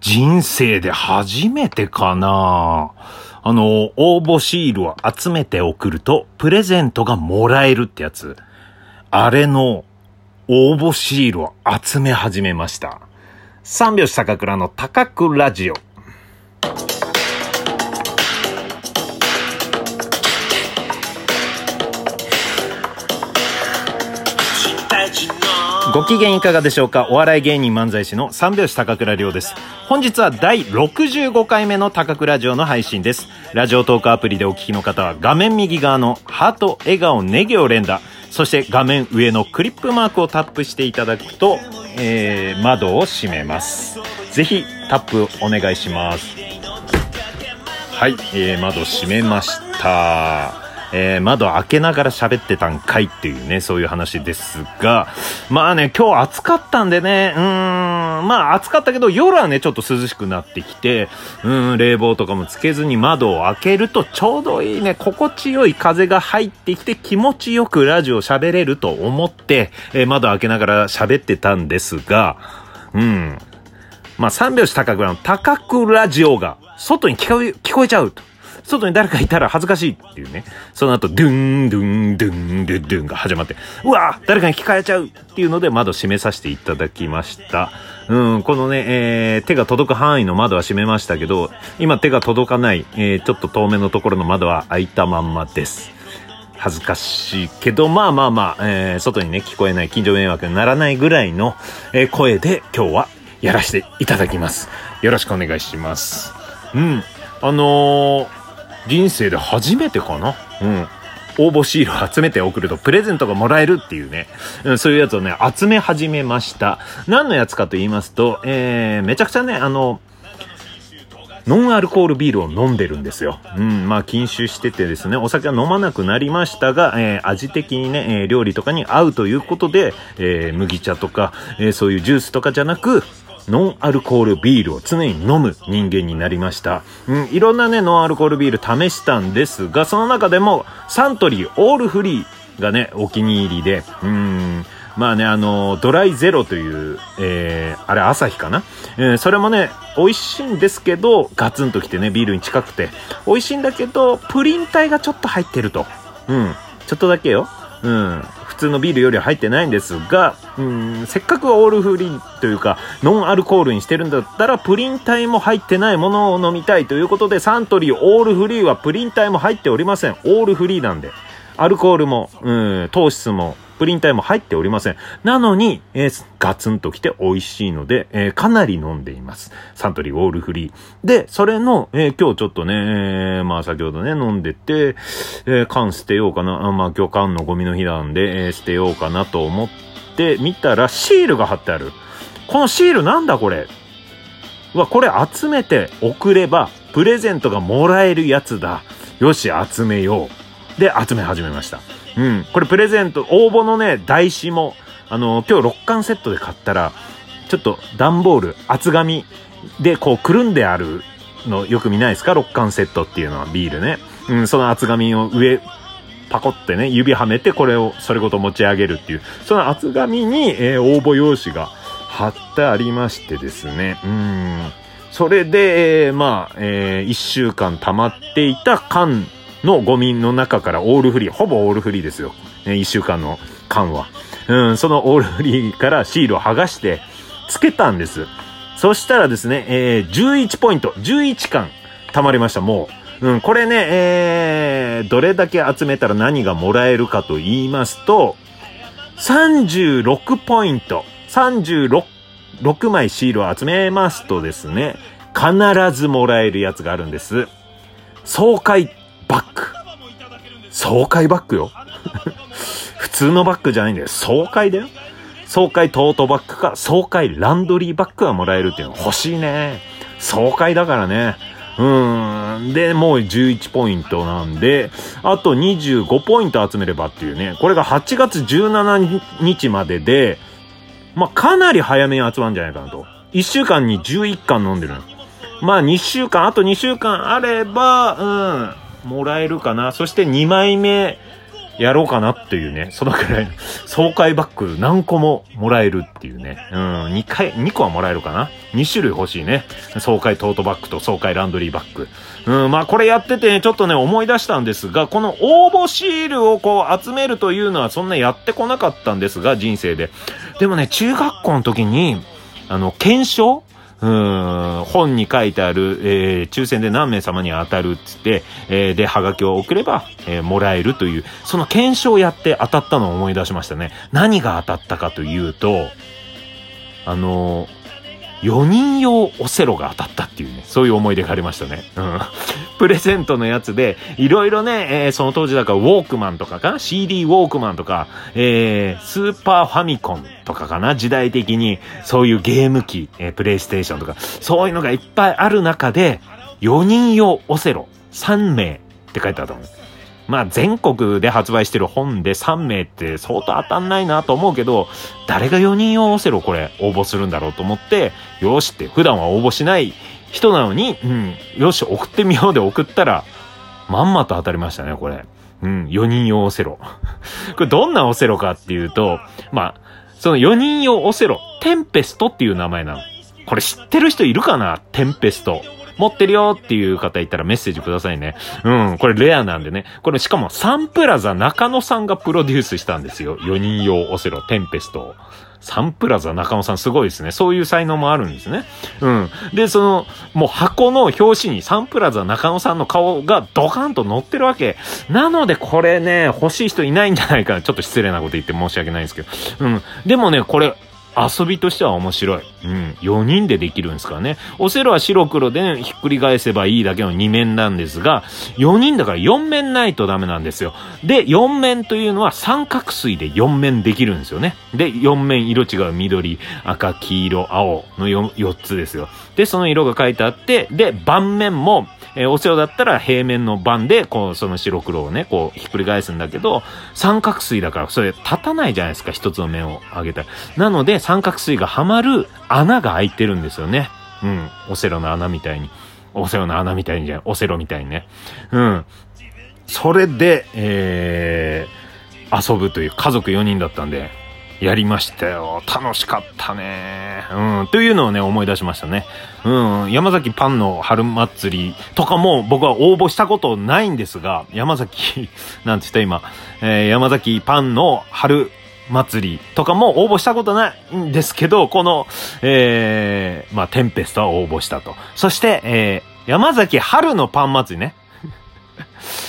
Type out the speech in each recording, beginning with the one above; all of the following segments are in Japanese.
人生で初めてかなあの、応募シールを集めて送ると、プレゼントがもらえるってやつ。あれの応募シールを集め始めました。三拍子高倉の高くラジオ。ご機嫌いかがでしょうか？お笑い芸人漫才師の三拍子高倉涼です。本日は第65回目の高倉城の配信です。ラジオトークアプリでお聞きの方は画面右側のハート、笑顔、ネギを連打、そして画面上のクリップマークをタップしていただくと、えー、窓を閉めます。ぜひタップお願いします。はい、えー、窓閉めました。えー、窓開けながら喋ってたんかいっていうね、そういう話ですが、まあね、今日暑かったんでね、うーん、まあ暑かったけど、夜はね、ちょっと涼しくなってきて、うん、冷房とかもつけずに窓を開けるとちょうどいいね、心地よい風が入ってきて気持ちよくラジオ喋れると思って、えー、窓開けながら喋ってたんですが、うん。まあ、三拍子高くの高くラジオが外に聞こえ、聞こえちゃうと。外に誰かいたら恥ずかしいっていうね。その後、ドゥン、ドゥン、ドゥン、ドゥン、ドゥンが始まって、うわ誰かに聞かれちゃうっていうので窓閉めさせていただきました。うん、このね、えー、手が届く範囲の窓は閉めましたけど、今手が届かない、えー、ちょっと遠めのところの窓は開いたまんまです。恥ずかしいけど、まあまあまあ、えー、外にね、聞こえない近所迷惑にならないぐらいの、えー、声で今日はやらせていただきます。よろしくお願いします。うん。あのー、人生で初めてかな？うん。応募シールを集めて送るとプレゼントがもらえるっていうね、うん、そういうやつをね、集め始めました。何のやつかと言いますと、えー、めちゃくちゃね、あの、ノンアルコールビールを飲んでるんですよ。うん、まあ禁酒しててですね、お酒は飲まなくなりましたが、えー、味的にね、えー、料理とかに合うということで、えー、麦茶とか、えそういうジュースとかじゃなく、ノンアルコールビールを常に飲む人間になりました。うん、いろんなね、ノンアルコールビール試したんですが、その中でもサントリーオールフリーがね、お気に入りで、うん、まあね、あの、ドライゼロという、えー、あれ朝日かな、えー、それもね、美味しいんですけど、ガツンときてね、ビールに近くて、美味しいんだけど、プリン体がちょっと入ってると。うん。ちょっとだけよ。うん。通のビールよりは入ってないんですが、うん、せっかくオールフリーというか、ノンアルコールにしてるんだったら、プリン体も入ってないものを飲みたいということで、サントリーオールフリーはプリン体も入っておりません。オールフリーなんで。アルコールも、うん、糖質も、プリン体も入っておりません。なのに、えー、ガツンときて美味しいので、えー、かなり飲んでいます。サントリーオールフリー。で、それの、えー、今日ちょっとね、えー、まあ先ほどね、飲んでて、えー、缶捨てようかな。あまあ今日缶のゴミの日なんで、えー、捨てようかなと思って見たらシールが貼ってある。このシールなんだこれ？うわ、これ集めて送れば、プレゼントがもらえるやつだ。よし、集めよう。で、集め始めました。うん。これプレゼント、応募のね、台紙も、あの、今日6巻セットで買ったら、ちょっと段ボール、厚紙でこうくるんであるのよく見ないですか ?6 巻セットっていうのはビールね。うん、その厚紙を上、パコってね、指はめてこれをそれごと持ち上げるっていう、その厚紙に、えー、応募用紙が貼ってありましてですね。うん。それで、えー、まあ、えー、1週間溜まっていた缶のゴミの中からオールフリー、ほぼオールフリーですよ。ね、一週間の間は。うん、そのオールフリーからシールを剥がして、つけたんです。そしたらですね、えー、11ポイント、11巻貯まりました、もう。うん、これね、えー、どれだけ集めたら何がもらえるかと言いますと、36ポイント、36、6枚シールを集めますとですね、必ずもらえるやつがあるんです。爽快バッグ。爽快バッグよ。普通のバッグじゃないんだよ。爽快だよ。爽快トートバッグか、爽快ランドリーバッグがもらえるっていうの欲しいね。爽快だからね。うーん。で、もう11ポイントなんで、あと25ポイント集めればっていうね。これが8月17日までで、まあ、かなり早めに集まるんじゃないかなと。1週間に11巻飲んでるまあ、2週間、あと2週間あれば、うん。もらえるかな。そして2枚目やろうかなっていうね、そのくらいの、爽快バッグ何個ももらえるっていうね。うん、2回、2個はもらえるかな ?2 種類欲しいね。爽快トートバッグと爽快ランドリーバッグ。うん、まあこれやってて、ね、ちょっとね、思い出したんですが、この応募シールをこう集めるというのはそんなやってこなかったんですが、人生で。でもね、中学校の時に、あの、検証うん、本に書いてある、えー、抽選で何名様に当たるっつって、えー、で、ハガキを送れば、えー、もらえるという、その検証をやって当たったのを思い出しましたね。何が当たったかというと、あのー4人用オセロが当たったっていうね、そういう思い出がありましたね。うん。プレゼントのやつで、いろいろね、えー、その当時だからウォークマンとかかな ?CD ウォークマンとか、えー、スーパーファミコンとかかな？時代的に、そういうゲーム機、えー、プレイステーションとか、そういうのがいっぱいある中で、4人用オセロ3名って書いてあったの。まあ全国で発売してる本で3名って相当当たんないなと思うけど、誰が4人用オセロこれ応募するんだろうと思って、よしって普段は応募しない人なのに、うん、よし送ってみようで送ったら、まんまと当たりましたね、これ。うん、4人用オセロ。これどんなオセロかっていうと、まあ、その4人用オセロ、テンペストっていう名前なの。これ知ってる人いるかな？テンペスト。持ってるよっていう方いたらメッセージくださいね。うん、これレアなんでね。これしかもサンプラザ中野さんがプロデュースしたんですよ。4人用オセロテンペストをサンプラザ中野さんすごいですね。そういう才能もあるんですね。うん。で、その、もう箱の表紙にサンプラザ中野さんの顔がドカンと載ってるわけ。なのでこれね、欲しい人いないんじゃないかな。ちょっと失礼なこと言って申し訳ないんですけど。うん。でもね、これ、遊びとしては面白い。うん。4人でできるんですからね。オセロは白黒で、ひっくり返せばいいだけの2面なんですが、4人だから4面ないとダメなんですよ。で、4面というのは三角錐で4面できるんですよね。で、4面色違う緑、赤、黄色、青の 4, 4つですよ。で、その色が書いてあって、で、盤面も、えー、お世話だったら平面の盤で、こう、その白黒をね、こう、ひっくり返すんだけど、三角錐だから、それ立たないじゃないですか、一つの面を上げたら。なので、三角錐がはまる穴が開いてるんですよね。うん。オセロの穴みたいに。オセロの穴みたいにじゃん。オセロみたいにね。うん。それで、えー、遊ぶという家族4人だったんで、やりましたよ。楽しかったね。うん。というのをね、思い出しましたね。うん。山崎パンの春祭りとかも僕は応募したことないんですが、山崎、なんて言った今、えー、山崎パンの春祭りとかも応募したことないんですけど、この、えー、まあ、テンペストは応募したと。そして、えー、山崎春のパン祭りね。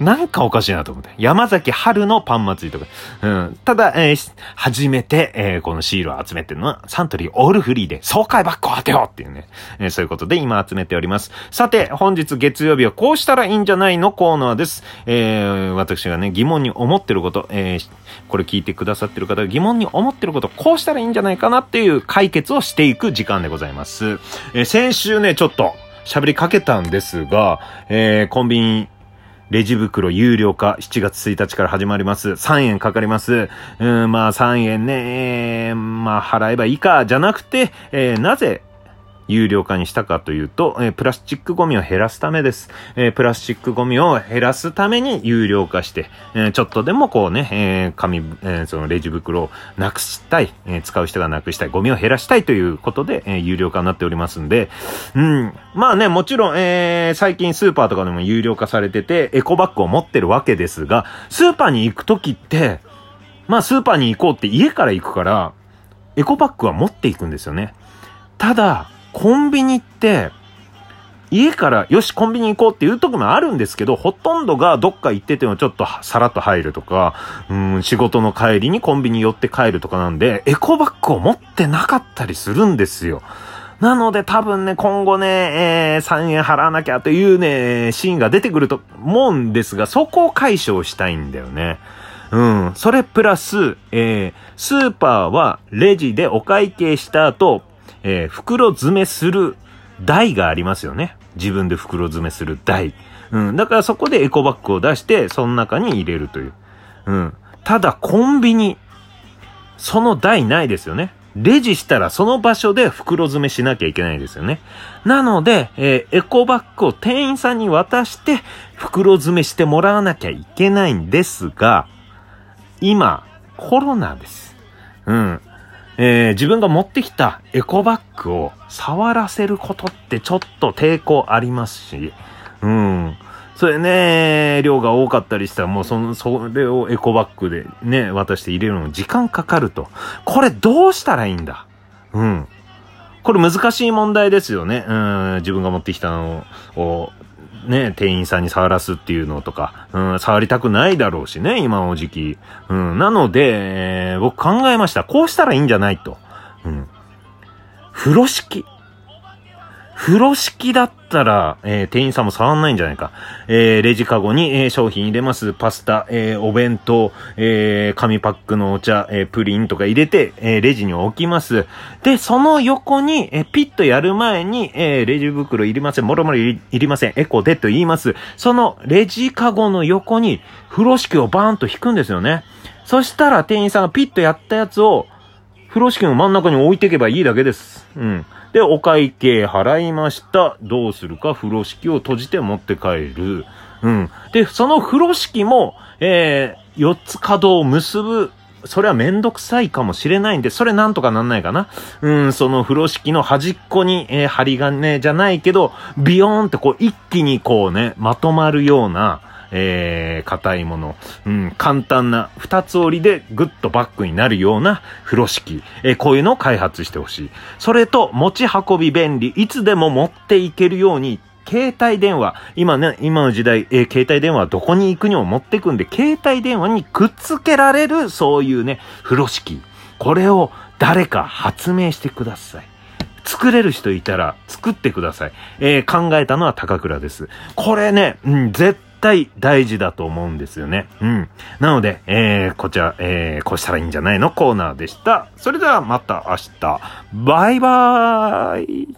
なんかおかしいなと思って。山崎春のパン祭りとか。うん。ただ、えー、初めて、えー、このシールを集めてるのは、サントリーオールフリーで、爽快バッグを当てようっていうね。えー、そういうことで今集めております。さて、本日月曜日はこうしたらいいんじゃないのコーナーです。えー、私がね、疑問に思ってること、えー、これ聞いてくださってる方が疑問に思ってること、こうしたらいいんじゃないかなっていう解決をしていく時間でございます。えー、先週ね、ちょっと、喋りかけたんですが、えー、コンビニ、レジ袋有料化7月1日から始まります。3円かかります。うん、まあ3円ね、えー、まあ払えばいいか、じゃなくて、えー、なぜ有料化にしたかというと、えー、プラスチックゴミを減らすためです。えー、プラスチックゴミを減らすために有料化して、えー、ちょっとでもこうね、え、紙、え、そのレジ袋をなくしたい、え、使う人がなくしたい、ゴミを減らしたいということで、え、有料化になっておりますんで、うん、まあね、もちろん、え、最近スーパーとかでも有料化されてて、エコバッグを持ってるわけですが、スーパーに行くときって、まあスーパーに行こうって家から行くから、エコバッグは持っていくんですよね。ただ、コンビニって、家からよしコンビニ行こうっていう時もあるんですけど、ほとんどがどっか行っててもちょっとさらっと入るとか、うん、仕事の帰りにコンビニ寄って帰るとかなんで、エコバッグを持ってなかったりするんですよ。なので多分ね、今後ね、えー、3円払わなきゃというね、シーンが出てくると思うんですが、そこを解消したいんだよね。うん。それプラス、えー、スーパーはレジでお会計した後、えー、袋詰めする台がありますよね。自分で袋詰めする台。うん。だからそこでエコバッグを出して、その中に入れるという。うん。ただ、コンビニ、その台ないですよね。レジしたらその場所で袋詰めしなきゃいけないですよね。なので、えー、エコバッグを店員さんに渡して袋詰めしてもらわなきゃいけないんですが、今、コロナです。うん。えー、自分が持ってきたエコバッグを触らせることってちょっと抵抗ありますし、うん。それね、量が多かったりしたらもうその、それをエコバッグでね、渡して入れるのに時間かかると。これどうしたらいいんだ？うん。これ難しい問題ですよね。うん、自分が持ってきたのを、ね、店員さんに触らすっていうのとか、うん、触りたくないだろうしね、今の時期。うん、なので、えー、僕考えました。こうしたらいいんじゃないと。うん。風呂敷。風呂敷だったら、えー、店員さんも触んないんじゃないか。えー、レジカゴに、えー、商品入れます。パスタ、えお弁当、え紙パックのお茶、えプリンとか入れて、えレジに置きます。で、その横に、えピッとやる前に、えレジ袋いりません。もろもろいりません。エコでと言います。そのレジカゴの横に、風呂敷をバーンと引くんですよね。そしたら店員さんがピッとやったやつを、風呂敷の真ん中に置いていけばいいだけです。うん。で、お会計払いました。どうするか風呂敷を閉じて持って帰る。うん。で、その風呂敷も、えー、4つ角を結ぶそれはめんどくさいかもしれないんで、それなんとかなんないかな。うん、その風呂敷の端っこに、えー、針金じゃないけど、ビヨーンってこう一気にこうね、まとまるような、えー、硬いもの、うん、簡単な二つ折りでぐっとバッグになるような風呂敷、えー、こういうのを開発してほしい。それと、持ち運び便利、いつでも持っていけるように、携帯電話、今ね、今の時代、えー、携帯電話どこに行くにも持ってくんで、携帯電話にくっつけられる、そういうね、風呂敷。これを誰か発明してください。作れる人いたら作ってください。えー、考えたのは高倉です。これね、うん、絶対大事だと思うんですよね。うん。なので、えー、こちら、えー、こうしたらいいんじゃないの？コーナーでした。それではまた明日。バイバーイ